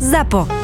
ZAPO.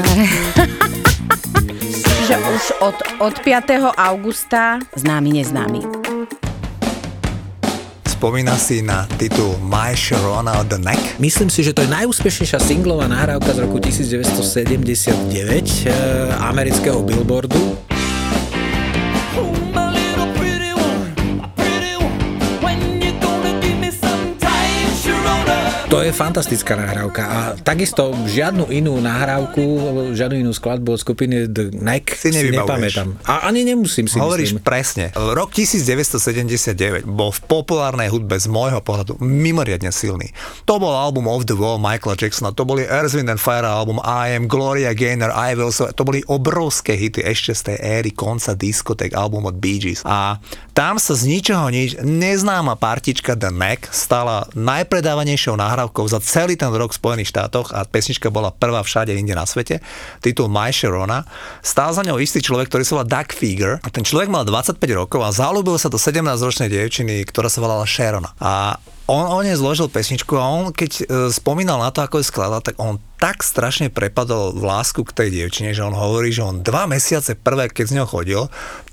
No, Čiže už od, od 5. augusta Známy neznámy. Spomína si na titul My Sharona The Neck? Myslím si, že to je najúspešnejšia singlová nahrávka z roku 1979 e, amerického Billboardu. To je fantastická nahrávka a takisto žiadnu inú nahrávku, žiadnu inú skladbu od skupiny The Neck Si si, nepamätám. A ani nemusím si Hovoríš myslím. presne. Rok 1979 bol v populárnej hudbe z môjho pohľadu mimoriadne silný. To bol album Of the Wall Michaela Jacksona, to boli Earth, Wind and Fire album I Am, Gloria Gaynor, I Will So, to boli obrovské hity ešte z tej éry konca diskotek album od Bee Gees. A tam sa z ničoho nič neznáma partička The Neck stala najpredávanejšou nahrávkou za celý ten rok v Spojených štátoch a pesnička bola prvá všade inde na svete. Titul My Sharona. Stál za ňou istý človek, ktorý sa volá Doug Fieger a ten človek mal 25 rokov a zalúbil sa do 17-ročnej dievčiny, ktorá sa volala Sharona. A on o nej zložil pesničku a on keď e, spomínal na to, ako je skladal, tak on tak strašne prepadol v lásku k tej dievčine, že on hovorí, že on dva mesiace prvé, keď z ňou chodil,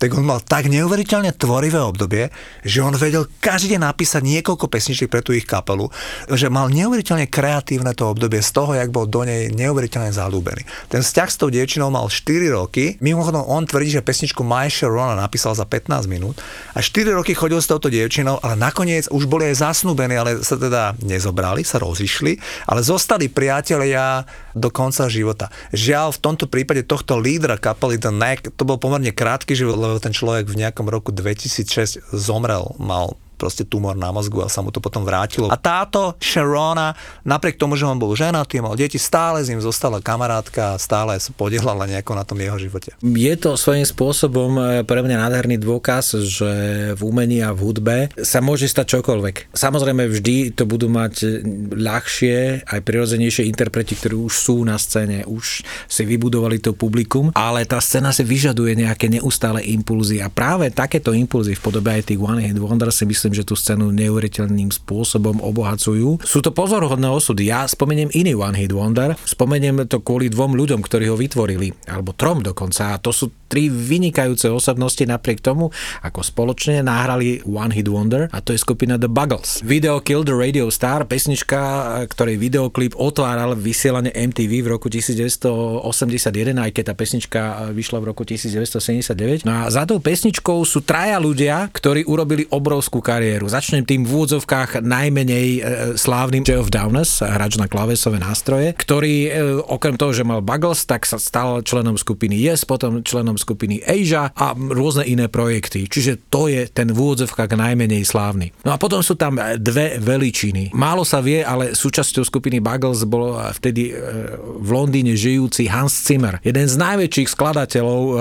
tak on mal tak neuveriteľne tvorivé obdobie, že on vedel každý deň napísať niekoľko pesničiek pre tú ich kapelu, že mal neuveriteľne kreatívne to obdobie z toho, jak bol do nej neuveriteľne zalúbený. Ten vzťah s tou dievčinou mal 4 roky, mimochodom on tvrdí, že pesničku My Sharona napísal za 15 minút a 4 roky chodil s touto dievčinou, ale nakoniec už boli aj zasnúbení, ale sa teda nezobrali, sa rozišli, ale zostali priatelia do konca života. Žiaľ, v tomto prípade tohto lídra kapely The Neck, to bol pomerne krátky život, lebo ten človek v nejakom roku 2006 zomrel, mal proste tumor na mozgu a sa mu to potom vrátilo. A táto Sharona, napriek tomu, že on bol ženatý, mal deti, stále s ním zostala kamarátka a stále sa podielala nejako na tom jeho živote. Je to svojím spôsobom e, pre mňa nádherný dôkaz, že v umení a v hudbe sa môže stať čokoľvek. Samozrejme vždy to budú mať e, ľahšie, aj prirodzenejšie interpreti, ktorí už sú na scéne, už si vybudovali to publikum, ale tá scéna si vyžaduje nejaké neustále impulzy a práve takéto impulzy v podobe aj tých One Hit Wonder si myslím, že tú scénu neuveriteľným spôsobom obohacujú. Sú to pozorhodné osudy. Ja spomeniem iný One Hit Wonder, spomeniem to kvôli dvom ľuďom, ktorí ho vytvorili, alebo trom dokonca. A to sú tri vynikajúce osobnosti napriek tomu, ako spoločne nahrali One Hit Wonder a to je skupina The Buggles. Video Kill the Radio Star, pesnička, ktorej videoklip otváral vysielanie MTV v roku 1981, aj keď tá pesnička vyšla v roku 1979. No a za tou pesničkou sú traja ľudia, ktorí urobili obrovskú kariéru. Začnem tým v úvodzovkách najmenej e, slávnym Jeff Downes, hráč na klávesové nástroje, ktorý e, okrem toho, že mal Buggles, tak sa stal členom skupiny Yes, potom členom skupiny Asia a rôzne iné projekty. Čiže to je ten v úvodzovkách najmenej slávny. No a potom sú tam dve veličiny. Málo sa vie, ale súčasťou skupiny Buggles bol e, vtedy e, v Londýne žijúci Hans Zimmer, jeden z najväčších skladateľov e,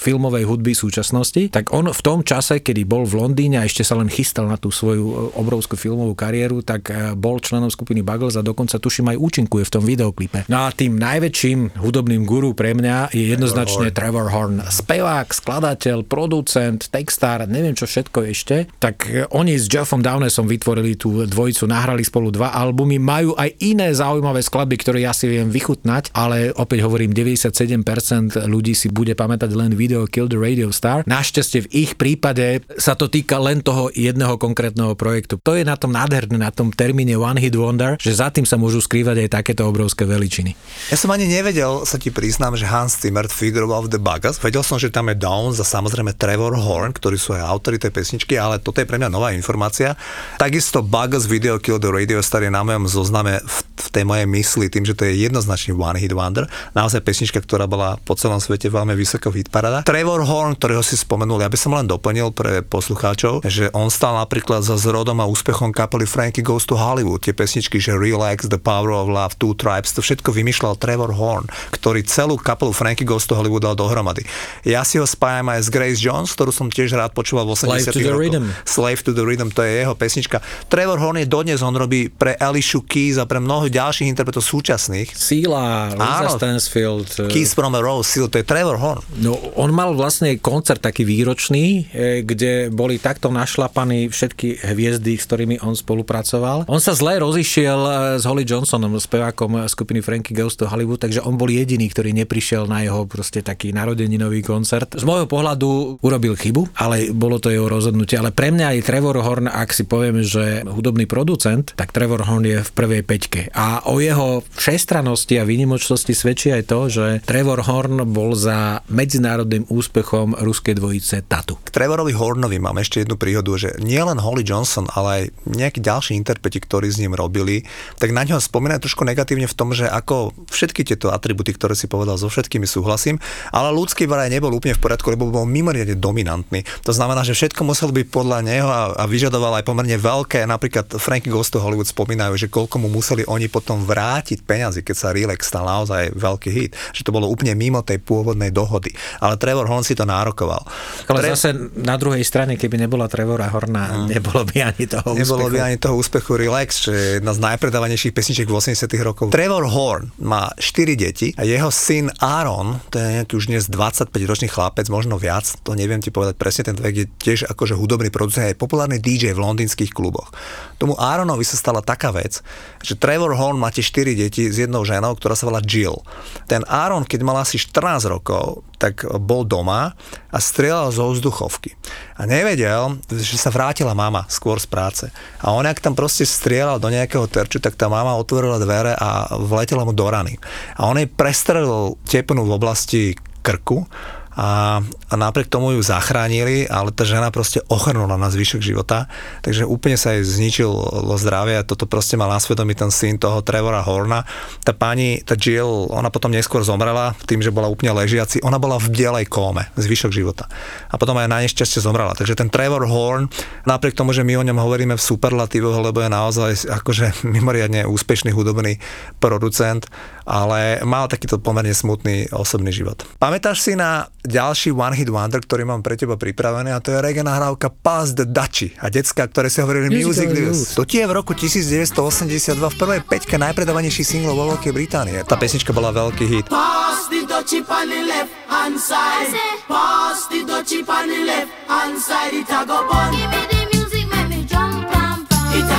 filmovej hudby súčasnosti. Tak on v tom čase, kedy bol v Londýne a ešte sa len chystal na tú svoju obrovskú filmovú kariéru, tak bol členom skupiny Buggles a dokonca tuším aj účinkuje v tom videoklipe. No a tým najväčším hudobným guru pre mňa je jednoznačne Trevor Horn. Spevák, skladateľ, producent, textár, neviem čo všetko ešte. Tak oni s Jeffom Downesom vytvorili tú dvojicu, nahrali spolu dva albumy, majú aj iné zaujímavé skladby, ktoré ja si viem vychutnať, ale opäť hovorím, 97% ľudí si bude pamätať len video Kill the Radio Star. Našťastie v ich prípade sa to týka len toho jedného konkrétneho projektu. To je na tom nádherné, na tom termíne One Hit Wonder, že za tým sa môžu skrývať aj takéto obrovské veličiny. Ja som ani nevedel, sa ti priznám, že Hans Zimmer figuroval v The Buggles. Vedel som, že tam je Downs a samozrejme Trevor Horn, ktorí sú aj autori tej pesničky, ale toto je pre mňa nová informácia. Takisto Buggles Video Kill the Radio Star je na mojom zozname v, v tej mojej mysli tým, že to je jednoznačný One Hit Wonder. Naozaj pesnička, ktorá bola po celom svete veľmi vysoko v hitparada. Trevor Horn, ktorého si spomenul, ja by som len doplnil pre poslucháčov, že on stal napríklad za zrodom a úspechom kapely Frankie Goes to Hollywood. Tie pesničky, že Relax, The Power of Love, Two Tribes, to všetko vymýšľal Trevor Horn, ktorý celú kapelu Frankie Goes to Hollywood dal dohromady. Ja si ho spájam aj s Grace Jones, ktorú som tiež rád počúval v 80 Slave to the. Rhythm. Slave to the Rhythm, to je jeho pesnička. Trevor Horn je dodnes, on robí pre Alicia Keys a pre mnohých ďalších interpretov súčasných. Síla, Lisa. Stansfield. eh, Keys from a Rose, Seal, to je Trevor Horn. No, on mal vlastne koncert taký výročný, e, kde boli takto našlapaní všetky hviezdy, s ktorými on spolupracoval. On sa zle rozišiel e, s Holly Johnsonom, spevákom skupiny Frankie Goes to Hollywood, takže on bol jediný, ktorý neprišiel na jeho proste taký narodeninový koncert. Z môjho pohľadu urobil chybu, ale bolo to jeho rozhodnutie. Ale pre mňa aj Trevor Horn, ak si povieme, že hudobný producent, tak Trevor Horn je v prvej peťke. A o jeho všestranosti a výnimočnosti svedčí aj to, že Trevor Horn bol za medzinárodným úspechom ruskej dvojice Tatu. K Trevorovi Hornovi mám ešte jednu príhodu, že nielen Holly Johnson, ale aj nejakí ďalší interpreti, ktorí s ním robili, tak na ňo spomínajú trošku negatívne v tom, že ako všetky tieto atributy, ktoré si povedal, so všetkými súhlasím, ale ľudský vraj nebol úplne v poriadku, lebo bol mimoriadne dominantný. To znamená, že všetko muselo byť podľa neho a, a vyžadoval aj pomerne veľké, napríklad Frankie Goes to Hollywood spomínajú, že koľko mu museli oni potom vrátiť peniazy, keď sa Relax stal naozaj veľký hit, že to bolo úplne mimo tej pôvodnej dohody. Ale Trevor Horn si to nárokoval. Ale Tre- zase na druhej strane, keby nebola Trevora Horna, nebolo by ani toho Nebolo úspechu. by ani toho úspechu Relax, čo je jedna z najpredávanejších pesničiek v 80 rokov. Trevor Horn má 4 deti a jeho syn Aaron, to je nejaký už dnes 25-ročný chlapec, možno viac, to neviem ti povedať presne, ten vek je tiež akože hudobný producent, je populárny DJ v londýnskych kluboch. Tomu Aaronovi sa stala taká vec, že Trevor Horn má tie 4 deti s jednou ženou, ktorá sa volá Jill. Ten Aaron, keď mal asi 14 rokov, tak bol doma a strieľal zo vzduchovky. A nevedel, že sa vrátila mama skôr z práce. A on, ak tam proste strieľal do nejakého terču, tak tá mama otvorila dvere a vletela mu do rany. A on jej prestrelil tepnu v oblasti krku a, a napriek tomu ju zachránili, ale tá žena proste ochrnula na zvyšok života, takže úplne sa jej zničilo zdravie a toto proste mal na svedomí ten syn toho Trevora Horna. Tá pani, tá Jill, ona potom neskôr zomrela tým, že bola úplne ležiaci, ona bola v bielej kóme zvyšok života. A potom aj na nešťastie zomrela. Takže ten Trevor Horn, napriek tomu, že my o ňom hovoríme v superlatívoch, lebo je naozaj akože mimoriadne úspešný hudobný producent, ale mal takýto pomerne smutný osobný život. Pamätáš si na ďalší One Hit Wonder, ktorý mám pre teba pripravený a to je reggae nahrávka Pass the Dutchy a decka, ktoré si hovorili Music Musical News. To tie je v roku 1982 v prvej peťke najpredávanejších singlov vo Veľkej Británie. Tá pesnička bola veľký hit. Pass the dutchie on the left hand side. Pass the dutchie on the left hand side. It a go bun.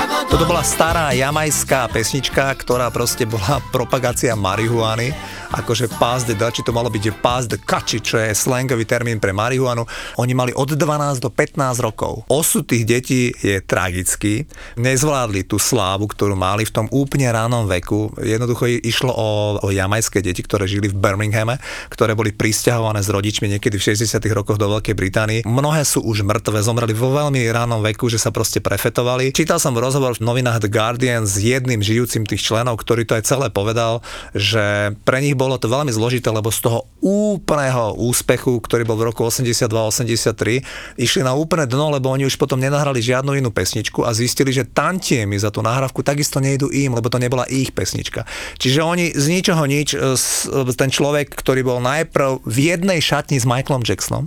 Toto bola stará jamajská pesnička, ktorá proste bola propagácia marihuany. Akože pass the Dutchy, to malo byť pass the kači, čo je slangový termín pre marihuanu. Oni mali od 12 do 15 rokov. Osud tých detí je tragický. Nezvládli tú slávu, ktorú mali v tom úplne ránom veku. Jednoducho išlo o, o jamajské deti, ktoré žili v Birminghame, ktoré boli pristahované s rodičmi niekedy v 60 rokoch do Veľkej Británii. Mnohé sú už mŕtve, zomreli vo veľmi ránom veku, že sa proste prefetovali. Čítal som rozhovor v novinách The Guardian s jedným žijúcim tých členov, ktorý to aj celé povedal, že pre nich bolo to veľmi zložité, lebo z toho úplného úspechu, ktorý bol v roku 82-83, išli na úplné dno, lebo oni už potom nenahrali žiadnu inú pesničku a zistili, že tantiemy za tú nahrávku takisto nejdu im, lebo to nebola ich pesnička. Čiže oni z ničoho nič, e, s- ten človek, ktorý bol najprv v jednej šatni s Michaelom Jacksonom,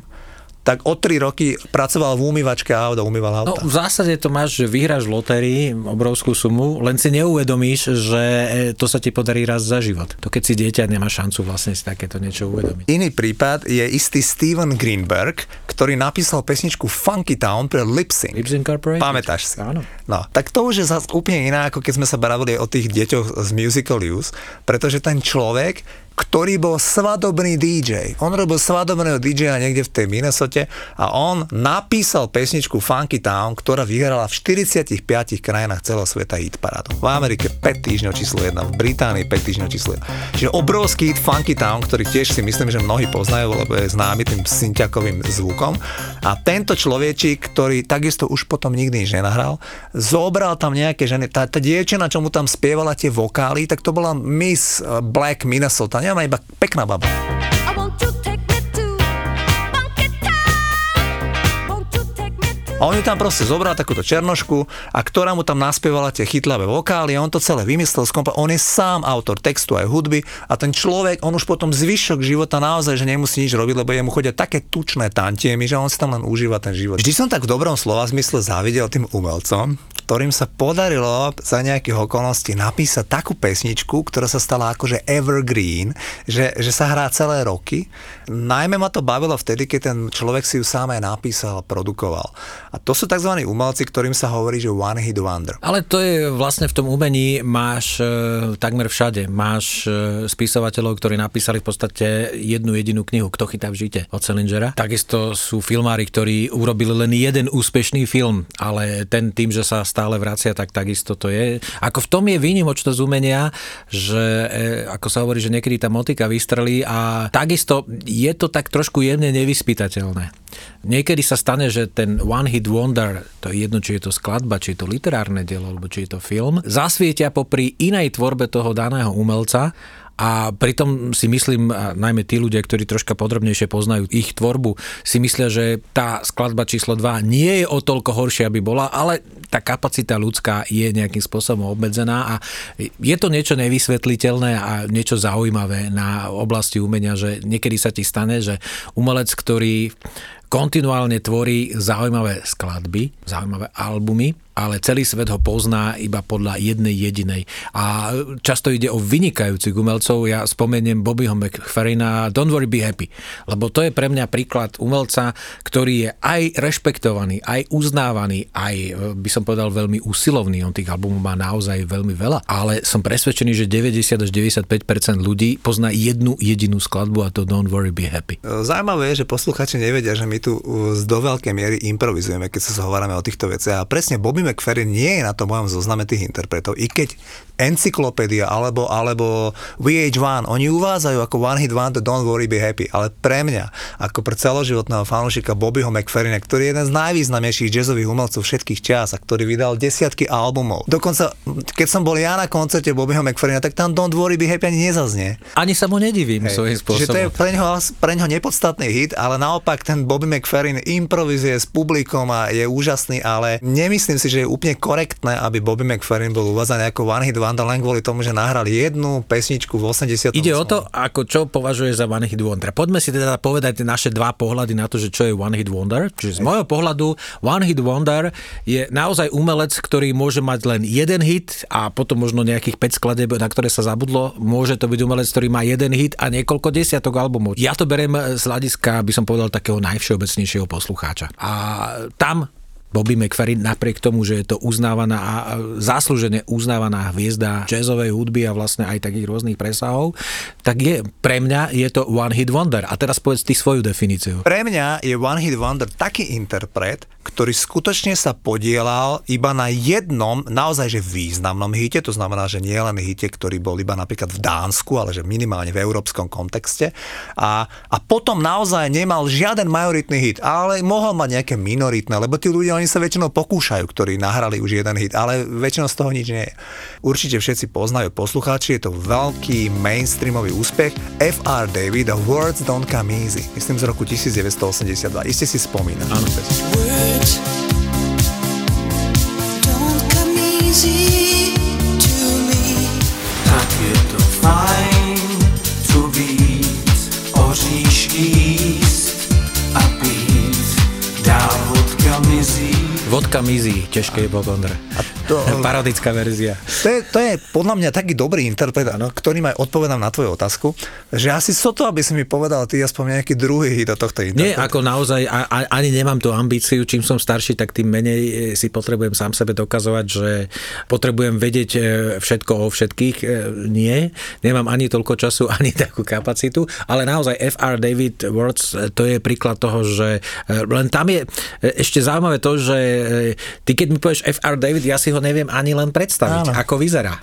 tak o 3 roky pracoval v umývačke auta, umýval No, auta. v zásade to máš, že vyhráš v lotérii obrovskú sumu, len si neuvedomíš, že e, to sa ti podarí raz za život. To keď si dieťa nemá šancu vlastne si takéto niečo uvedomiť. Iný prípad je istý Steven Greenberg, ktorý napísal pesničku Funky Town pre Lipsync. Lips Incorporated? Pamätáš si? Áno. No, tak to už je zase úplne iné, ako keď sme sa bavili o tých deťoch z Musical Youth, pretože ten človek ktorý bol svadobný DJ. On robil svadobného DJ niekde v tej Minnesote a on napísal pesničku Funky Town, ktorá vyhrala v 45 krajinách celého sveta hit parádu. V Amerike 5 týždňov číslo 1, v Británii 5 týždňov číslo 1. Čiže obrovský hit Funky Town, ktorý tiež si myslím, že mnohí poznajú, lebo je známy tým synťakovým zvukom. A tento človečík, ktorý takisto už potom nikdy nič nenahral, zobral tam nejaké ženy. Tá, tá dievčina, čo mu tam spievala tie vokály, tak to bola Miss eh, Black Minnesota. Neviem, iba pekná baba. A on ju tam proste zobral takúto černošku a ktorá mu tam naspievala tie chytlavé vokály a on to celé vymyslel, skompa- on je sám autor textu aj hudby a ten človek, on už potom zvyšok života naozaj, že nemusí nič robiť, lebo jemu chodia také tučné tantiemy, že on si tam len užíva ten život. Vždy som tak v dobrom slova zmysle závidel tým umelcom, ktorým sa podarilo za nejakých okolností napísať takú pesničku, ktorá sa stala akože evergreen, že, že sa hrá celé roky. Najmä ma to bavilo vtedy, keď ten človek si ju sám aj napísal produkoval. A to sú tzv. umelci, ktorým sa hovorí, že one hit wonder. Ale to je vlastne v tom umení, máš e, takmer všade. Máš e, spisovateľov, ktorí napísali v podstate jednu jedinú knihu, Kto chytá v žite od Sellingera. Takisto sú filmári, ktorí urobili len jeden úspešný film, ale ten tým, že sa stále vracia, tak takisto to je. Ako v tom je výnimočnosť umenia, že e, ako sa hovorí, že niekedy tá motika vystrelí a takisto je to tak trošku jemne nevyspytateľné. Niekedy sa stane, že ten One Hit Wonder, to je jedno, či je to skladba, či je to literárne dielo, alebo či je to film, zasvietia popri inej tvorbe toho daného umelca a pritom si myslím, najmä tí ľudia, ktorí troška podrobnejšie poznajú ich tvorbu, si myslia, že tá skladba číslo 2 nie je o toľko horšia, aby bola, ale tá kapacita ľudská je nejakým spôsobom obmedzená a je to niečo nevysvetliteľné a niečo zaujímavé na oblasti umenia, že niekedy sa ti stane, že umelec, ktorý kontinuálne tvorí zaujímavé skladby, zaujímavé albumy, ale celý svet ho pozná iba podľa jednej jedinej. A často ide o vynikajúcich umelcov. Ja spomeniem Bobbyho McFerrina Don't Worry Be Happy. Lebo to je pre mňa príklad umelca, ktorý je aj rešpektovaný, aj uznávaný, aj by som povedal veľmi usilovný. On tých albumov má naozaj veľmi veľa. Ale som presvedčený, že 90 až 95% ľudí pozná jednu jedinú skladbu a to Don't Worry Be Happy. Zaujímavé je, že posluchači nevedia, že my tu z do veľkej miery improvizujeme, keď sa zhovárame o týchto veciach. A presne Bobby McFerrin nie je na tom mojom zozname tých interpretov. I keď encyklopédia alebo, alebo VH1, oni uvádzajú ako One Hit Wonder Don't Worry Be Happy, ale pre mňa, ako pre celoživotného fanúšika Bobbyho McFerrina, ktorý je jeden z najvýznamnejších jazzových umelcov všetkých čas a ktorý vydal desiatky albumov. Dokonca, keď som bol ja na koncerte Bobbyho McFerrina, tak tam Don't Worry Be Happy ani nezaznie. Ani sa mu nedivím Hej. svojím Čiže to je spôsobom. pre ňoho, pre ňoho nepodstatný hit, ale naopak ten Bobby McFerrin improvizuje s publikom a je úžasný, ale nemyslím si, že je úplne korektné, aby Bobby McFerrin bol uvádzaný ako One Hit Wonder len kvôli tomu, že nahral jednu pesničku v 80. Ide o to, ako čo považuje za One Hit Wonder. Poďme si teda povedať naše dva pohľady na to, že čo je One Hit Wonder. Čiže z môjho pohľadu One Hit Wonder je naozaj umelec, ktorý môže mať len jeden hit a potom možno nejakých 5 skladeb, na ktoré sa zabudlo. Môže to byť umelec, ktorý má jeden hit a niekoľko desiatok albumov. Ja to beriem z hľadiska, by som povedal, takého najvšeobecnejšieho poslucháča. A tam Bobby McFerrin napriek tomu, že je to uznávaná a záslužene uznávaná hviezda jazzovej hudby a vlastne aj takých rôznych presahov, tak je, pre mňa je to One Hit Wonder. A teraz povedz ty svoju definíciu. Pre mňa je One Hit Wonder taký interpret, ktorý skutočne sa podielal iba na jednom naozaj že významnom hite, to znamená, že nie len hite, ktorý bol iba napríklad v Dánsku, ale že minimálne v európskom kontexte. A, a potom naozaj nemal žiaden majoritný hit, ale mohol mať nejaké minoritné, lebo tí ľudia, oni sa väčšinou pokúšajú, ktorí nahrali už jeden hit, ale väčšinou z toho nič nie je. Určite všetci poznajú poslucháči, je to veľký mainstreamový úspech. FR David, The Words Don't Come Easy, myslím z roku 1982. Iste si spomínam. Áno. Words don't come easy to me. Tak je to fajn tu být, oříšky jíst a To, Parodická verzia. to, je, to je podľa mňa taký dobrý interpret, ano, ktorým aj odpovedám na tvoju otázku, že asi so to, aby si mi povedal ty aspoň nejaký druhý hit do tohto interpretu. Nie, ako naozaj, a, a, ani nemám tú ambíciu, čím som starší, tak tým menej e, si potrebujem sám sebe dokazovať, že potrebujem vedieť e, všetko o všetkých. E, Nie, nemám ani toľko času, ani takú kapacitu, ale naozaj FR David Words, to je príklad toho, že len tam je ešte zaujímavé to, že ty keď mi povieš FR David, ja si ho neviem ani len predstaviť, Áno. ako vyzerá.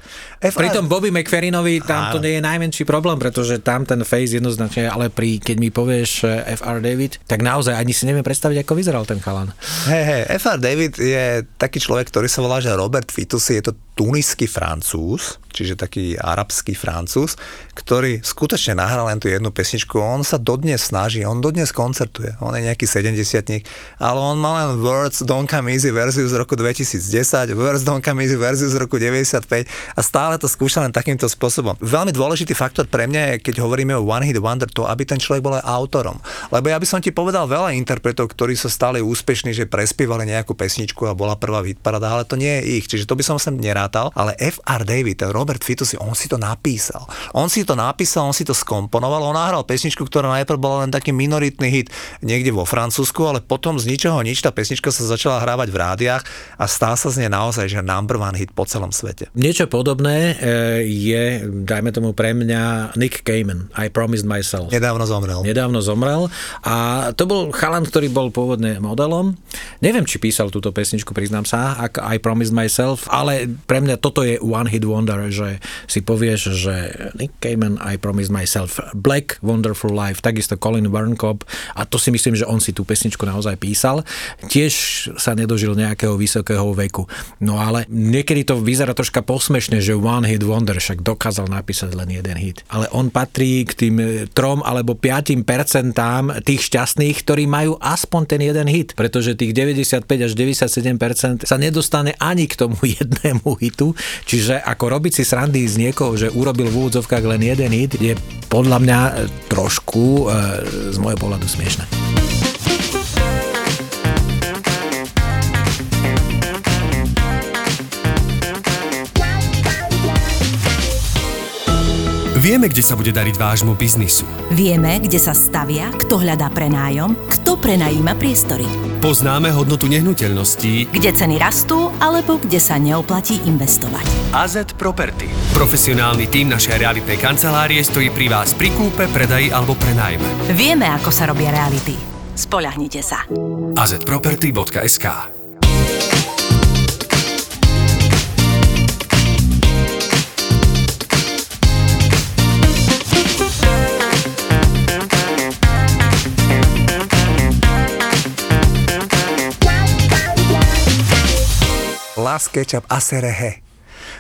FR Pritom Bobby McFerrinovi tam to Áno. nie je najmenší problém, pretože tam ten face jednoznačne, ale pri, keď mi povieš eh, FR David, tak naozaj ani si neviem predstaviť, ako vyzeral ten chalan. Hej, hej, FR David je taký človek, ktorý sa volá, že Robert Fitoussi, je to tuniský francúz, čiže taký arabský francúz, ktorý skutočne nahral len tú jednu pesničku. On sa dodnes snaží, on dodnes koncertuje, on je nejaký 70 ale on má len Words Don't Come Easy verziu z roku 2010, Words Don't Come Easy verziu z roku 95 a stále to skúša len takýmto spôsobom. Veľmi dôležitý faktor pre mňa je, keď hovoríme o One Hit Wonder, to, aby ten človek bol aj autorom. Lebo ja by som ti povedal veľa interpretov, ktorí sa stali úspešní, že prespievali nejakú pesničku a bola prvá hitparada, ale to nie je ich. Čiže to by som sem nerátal. Ale FR David, Robert Fitoussi, on si to napísal. On si to napísal, on si to skomponoval, on nahral pesničku, ktorá najprv bola len taký minoritný hit niekde vo Francúzsku, ale potom z ničoho nič tá pesnička sa začala hrávať v rádiách a stá sa z nej naozaj, že number one hit po celom svete. Niečo podobné eh, je, dajme tomu pre mňa, Nick Cayman, I Promised Myself. Nedávno zomrel. Nedávno zomrel a to bol chalan, ktorý bol pôvodne modelom. Neviem, či písal túto pesničku, priznám sa, ako I Promised Myself, ale pre mňa toto je one hit wonder, že si povieš, že Nick Cayman, I Promised Myself, Black Wonderful Life, takisto Colin Burnkop a to si myslím, že on si tú pesničku naozaj písal. Tiež sa nedožil nejakého vysokého veku. No ale niekedy to vyzerá troška posmešne, že one hit wonder, však dokázal napísať len jeden hit. Ale on patrí k tým e, trom alebo 5 percentám tých šťastných, ktorí majú aspoň ten jeden hit, pretože tých 95 až 97% sa nedostane ani k tomu jednému hitu, čiže ako robiť si srandy z niekoho, že urobil v úvodzovkách len jeden hit, je podľa mňa trošku e, z môjho pohľadu smiešne. Vieme, kde sa bude dariť vášmu biznisu. Vieme, kde sa stavia, kto hľadá prenájom, kto prenajíma priestory. Poznáme hodnotu nehnuteľností Kde ceny rastú, alebo kde sa neoplatí investovať. AZ Property. Profesionálny tím našej realitnej kancelárie stojí pri vás pri kúpe, predaji alebo prenájme. Vieme, ako sa robia reality. Spoľahnite sa. azproperty.sk mask ketchup असर है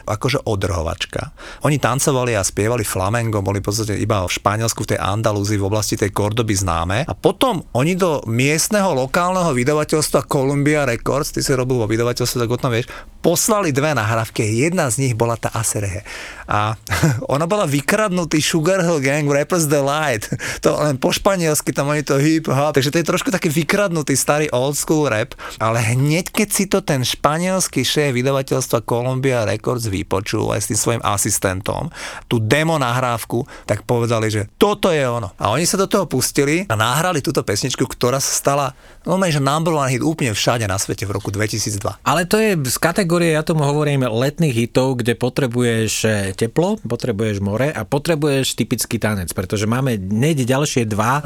akože odrhovačka. Oni tancovali a spievali flamengo, boli v podstate iba v Španielsku, v tej Andalúzii, v oblasti tej Kordoby známe. A potom oni do miestneho lokálneho vydavateľstva Columbia Records, ty si robil vo vydavateľstve, tak o tom vieš, poslali dve nahrávky. Jedna z nich bola tá Aserehe. A ona bola vykradnutý Sugar Hill Gang Rappers Delight. To len po španielsky, tam oni to hip hop. Takže to je trošku taký vykradnutý starý old school rap. Ale hneď, keď si to ten španielský šéf vydavateľstva Columbia Records vypočul aj s tým svojim asistentom, tú demo nahrávku, tak povedali, že toto je ono. A oni sa do toho pustili a nahrali túto pesničku, ktorá sa stala no, že number one hit úplne všade na svete v roku 2002. Ale to je z kategórie, ja tomu hovorím, letných hitov, kde potrebuješ eh, teplo, potrebuješ more a potrebuješ typický tanec, pretože máme hneď ďalšie dva e,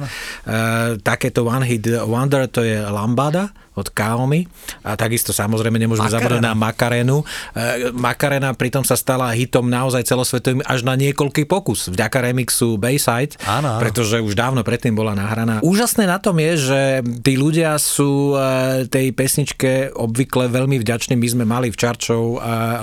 takéto one hit wonder, to je Lambada od Kaomi a takisto samozrejme nemôžeme zabudnúť na Makarenu. E, Makarena pritom sa stala hitom naozaj celosvetovým až na niekoľký pokus vďaka remixu Bayside, Áno, áno. pretože už dávno predtým bola nahraná. Úžasné na tom je, že tí ľudia sú e, tej pesničke obvykle veľmi vďační. My sme mali v Čarčov e,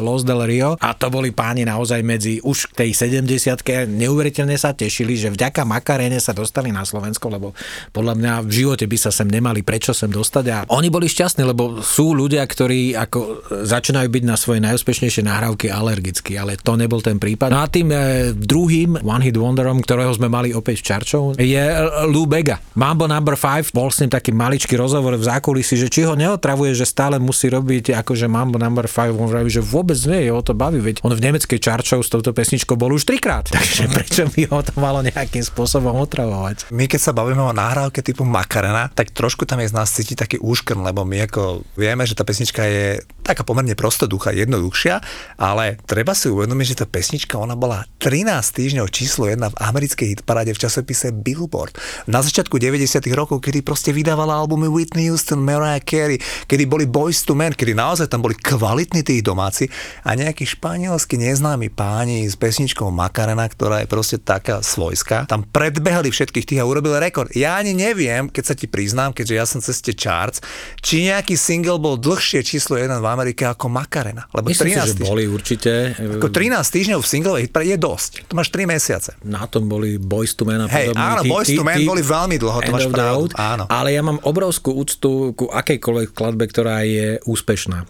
Los del Rio a to boli páni naozaj medzi už k tej 70 neuveriteľne sa tešili, že vďaka Makarene sa dostali na Slovensko, lebo podľa mňa v živote by sa sem nemali prečo sem dostať a oni boli šťastní, lebo sú ľudia, ktorí ako začínajú byť na svoje najúspešnejšie nahrávky alergickí, ale to nebol ten prípad. No a tým druhým One Hit Wonderom, ktorého sme mali opäť v Čarčov, je Lou Bega. Mambo number 5, bol s ním taký maličký rozhovor v zákulisí, že či ho neotravuje, že stále musí robiť akože Mambo number 5, on vraví, že vôbec nie, jeho to baví, veď on v nemeckej Čarčov s touto pesničkou bol už trikrát, takže prečo by ho to malo nejakým spôsobom otravovať? My keď sa bavíme o nahrávke typu Makarena, tak trošku tam je z nás cítiť taký úškrn, lebo my ako vieme, že tá pesnička je taká pomerne prostoduchá, jednoduchšia, ale treba si uvedomiť, že tá pesnička ona bola 13 týždňov číslo 1 v americkej hitparáde v časopise Billboard. Na začiatku 90 rokov, kedy proste vydávala albumy Whitney Houston, Mariah Carey, kedy boli Boys to Men, kedy naozaj tam boli kvalitní tí domáci a nejakí španielsky neznámi páni s pesničkou Makarena, ktorá je proste taká svojská, tam predbehli všetkých tých a urobili rekord. Ja ani neviem, keď sa ti priznám, keďže ja som cez charts, či nejaký single bol dlhšie číslo 1 v Amerike ako Makarena. Lebo Myslím 13 si, že týždňov. boli určite. Ako 13 týždňov v singlovej hitparáde je dosť. To máš 3 mesiace. Na tom boli Boys to Men a podobne. áno, Boyz tí- II Men boli veľmi dlho, to máš pravdu. Áno. Ale ja mám obrovskú úctu ku akejkoľvek skladbe, ktorá je úspešná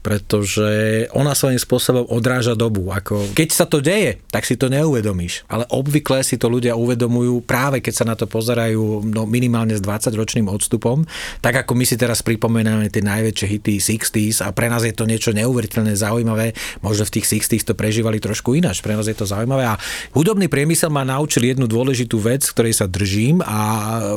pretože ona svojím spôsobom odráža dobu. Ako, keď sa to deje, tak si to neuvedomíš. Ale obvykle si to ľudia uvedomujú práve keď sa na to pozerajú no, minimálne s 20-ročným odstupom. Tak ako my si teraz pripomíname tie najväčšie hity 60s a pre nás je to niečo neuveriteľne zaujímavé. Možno v tých 60s to prežívali trošku ináč. Pre nás je to zaujímavé. A hudobný priemysel ma naučil jednu dôležitú vec, ktorej sa držím a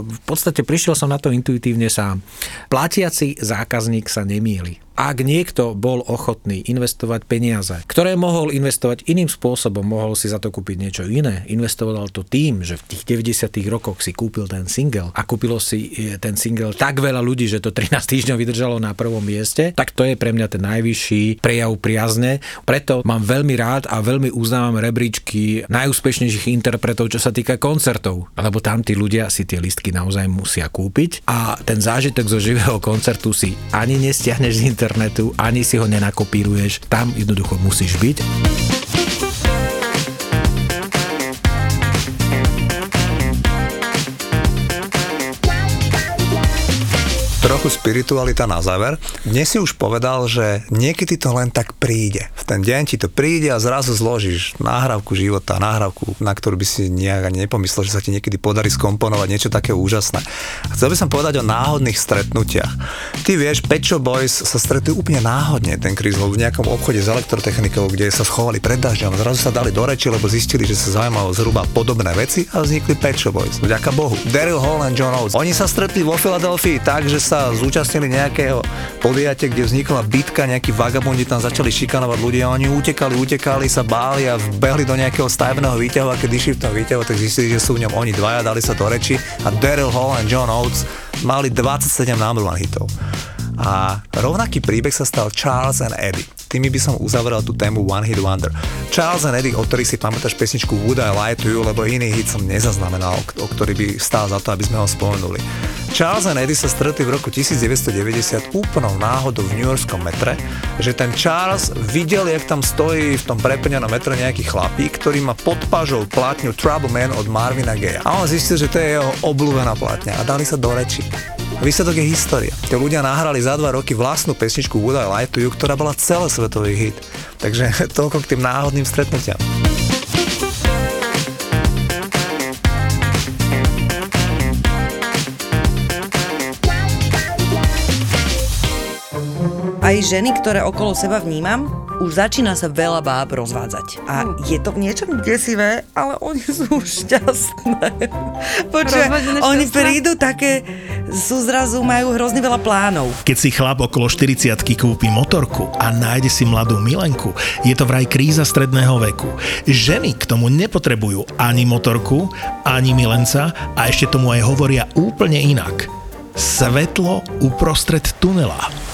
v podstate prišiel som na to intuitívne sám. Platiaci zákazník sa nemieli. Ak niekto bol ochotný investovať peniaze, ktoré mohol investovať iným spôsobom, mohol si za to kúpiť niečo iné, investoval to tým, že v tých 90 rokoch si kúpil ten single a kúpilo si e, ten single tak veľa ľudí, že to 13 týždňov vydržalo na prvom mieste, tak to je pre mňa ten najvyšší prejav priazne. Preto mám veľmi rád a veľmi uznávam rebríčky najúspešnejších interpretov, čo sa týka koncertov, lebo tam tí ľudia si tie listky naozaj musia kúpiť a ten zážitok zo živého koncertu si ani nestiahneš z internetu, ani si ho nenakopíruješ, tam jednoducho musíš byť. Trochu spiritualita na záver. Dnes si už povedal, že niekedy to len tak príde. V ten deň ti to príde a zrazu zložíš nahrávku života, nahrávku, na ktorú by si nejak ani nepomyslel, že sa ti niekedy podarí skomponovať niečo také úžasné. Chcel by som povedať o náhodných stretnutiach. Ty vieš, Pečo Boys sa stretli úplne náhodne, ten Chris v nejakom obchode s elektrotechnikou, kde sa schovali pred dažďom. Zrazu sa dali do reči, lebo zistili, že sa zaujímajú zhruba podobné veci a vznikli Pečo Boys. Vďaka Bohu. Daryl Hall a John Oates. Oni sa stretli vo Filadelfii tak, že sa zúčastnili nejakého podujatia, kde vznikla bitka, nejakí vagabundi tam začali šikanovať ľudia, oni utekali, utekali, sa báli a vbehli do nejakého stavebného výťahu a keď išli v tom výťahu, tak zistili, že sú v ňom oni dvaja, dali sa do reči a Daryl Hall a John Oates mali 27 number hitov. A rovnaký príbeh sa stal Charles and Eddie. Tými by som uzavrel tú tému One Hit Wonder. Charles and Eddie, o ktorých si pamätáš pesničku Would I Lie to You, lebo iný hit som nezaznamenal, o ktorý by stál za to, aby sme ho spomenuli. Charles and Eddie sa stretli v roku 1990 úplnou náhodou v New Yorkskom metre, že ten Charles videl, jak tam stojí v tom preplnenom metre nejaký chlapík, ktorý má pod pažou platňu Trouble Man od Marvina Gaya. A on zistil, že to je jeho obľúbená platňa a dali sa do reči. Výsledok je história. Tí ľudia nahrali za dva roky vlastnú pesničku Would I Lie to You, ktorá bola celosvetový hit. Takže toľko k tým náhodným stretnutiam. Aj ženy, ktoré okolo seba vnímam, už začína sa veľa báb rozvádzať. A je to v niečom desivé, ale oni sú šťastné. Počuaj, Rozvedené oni šťastné? prídu také, sú zrazu, majú hrozne veľa plánov. Keď si chlap okolo 40 kúpi motorku a nájde si mladú milenku, je to vraj kríza stredného veku. Ženy k tomu nepotrebujú ani motorku, ani milenca a ešte tomu aj hovoria úplne inak. Svetlo uprostred tunela.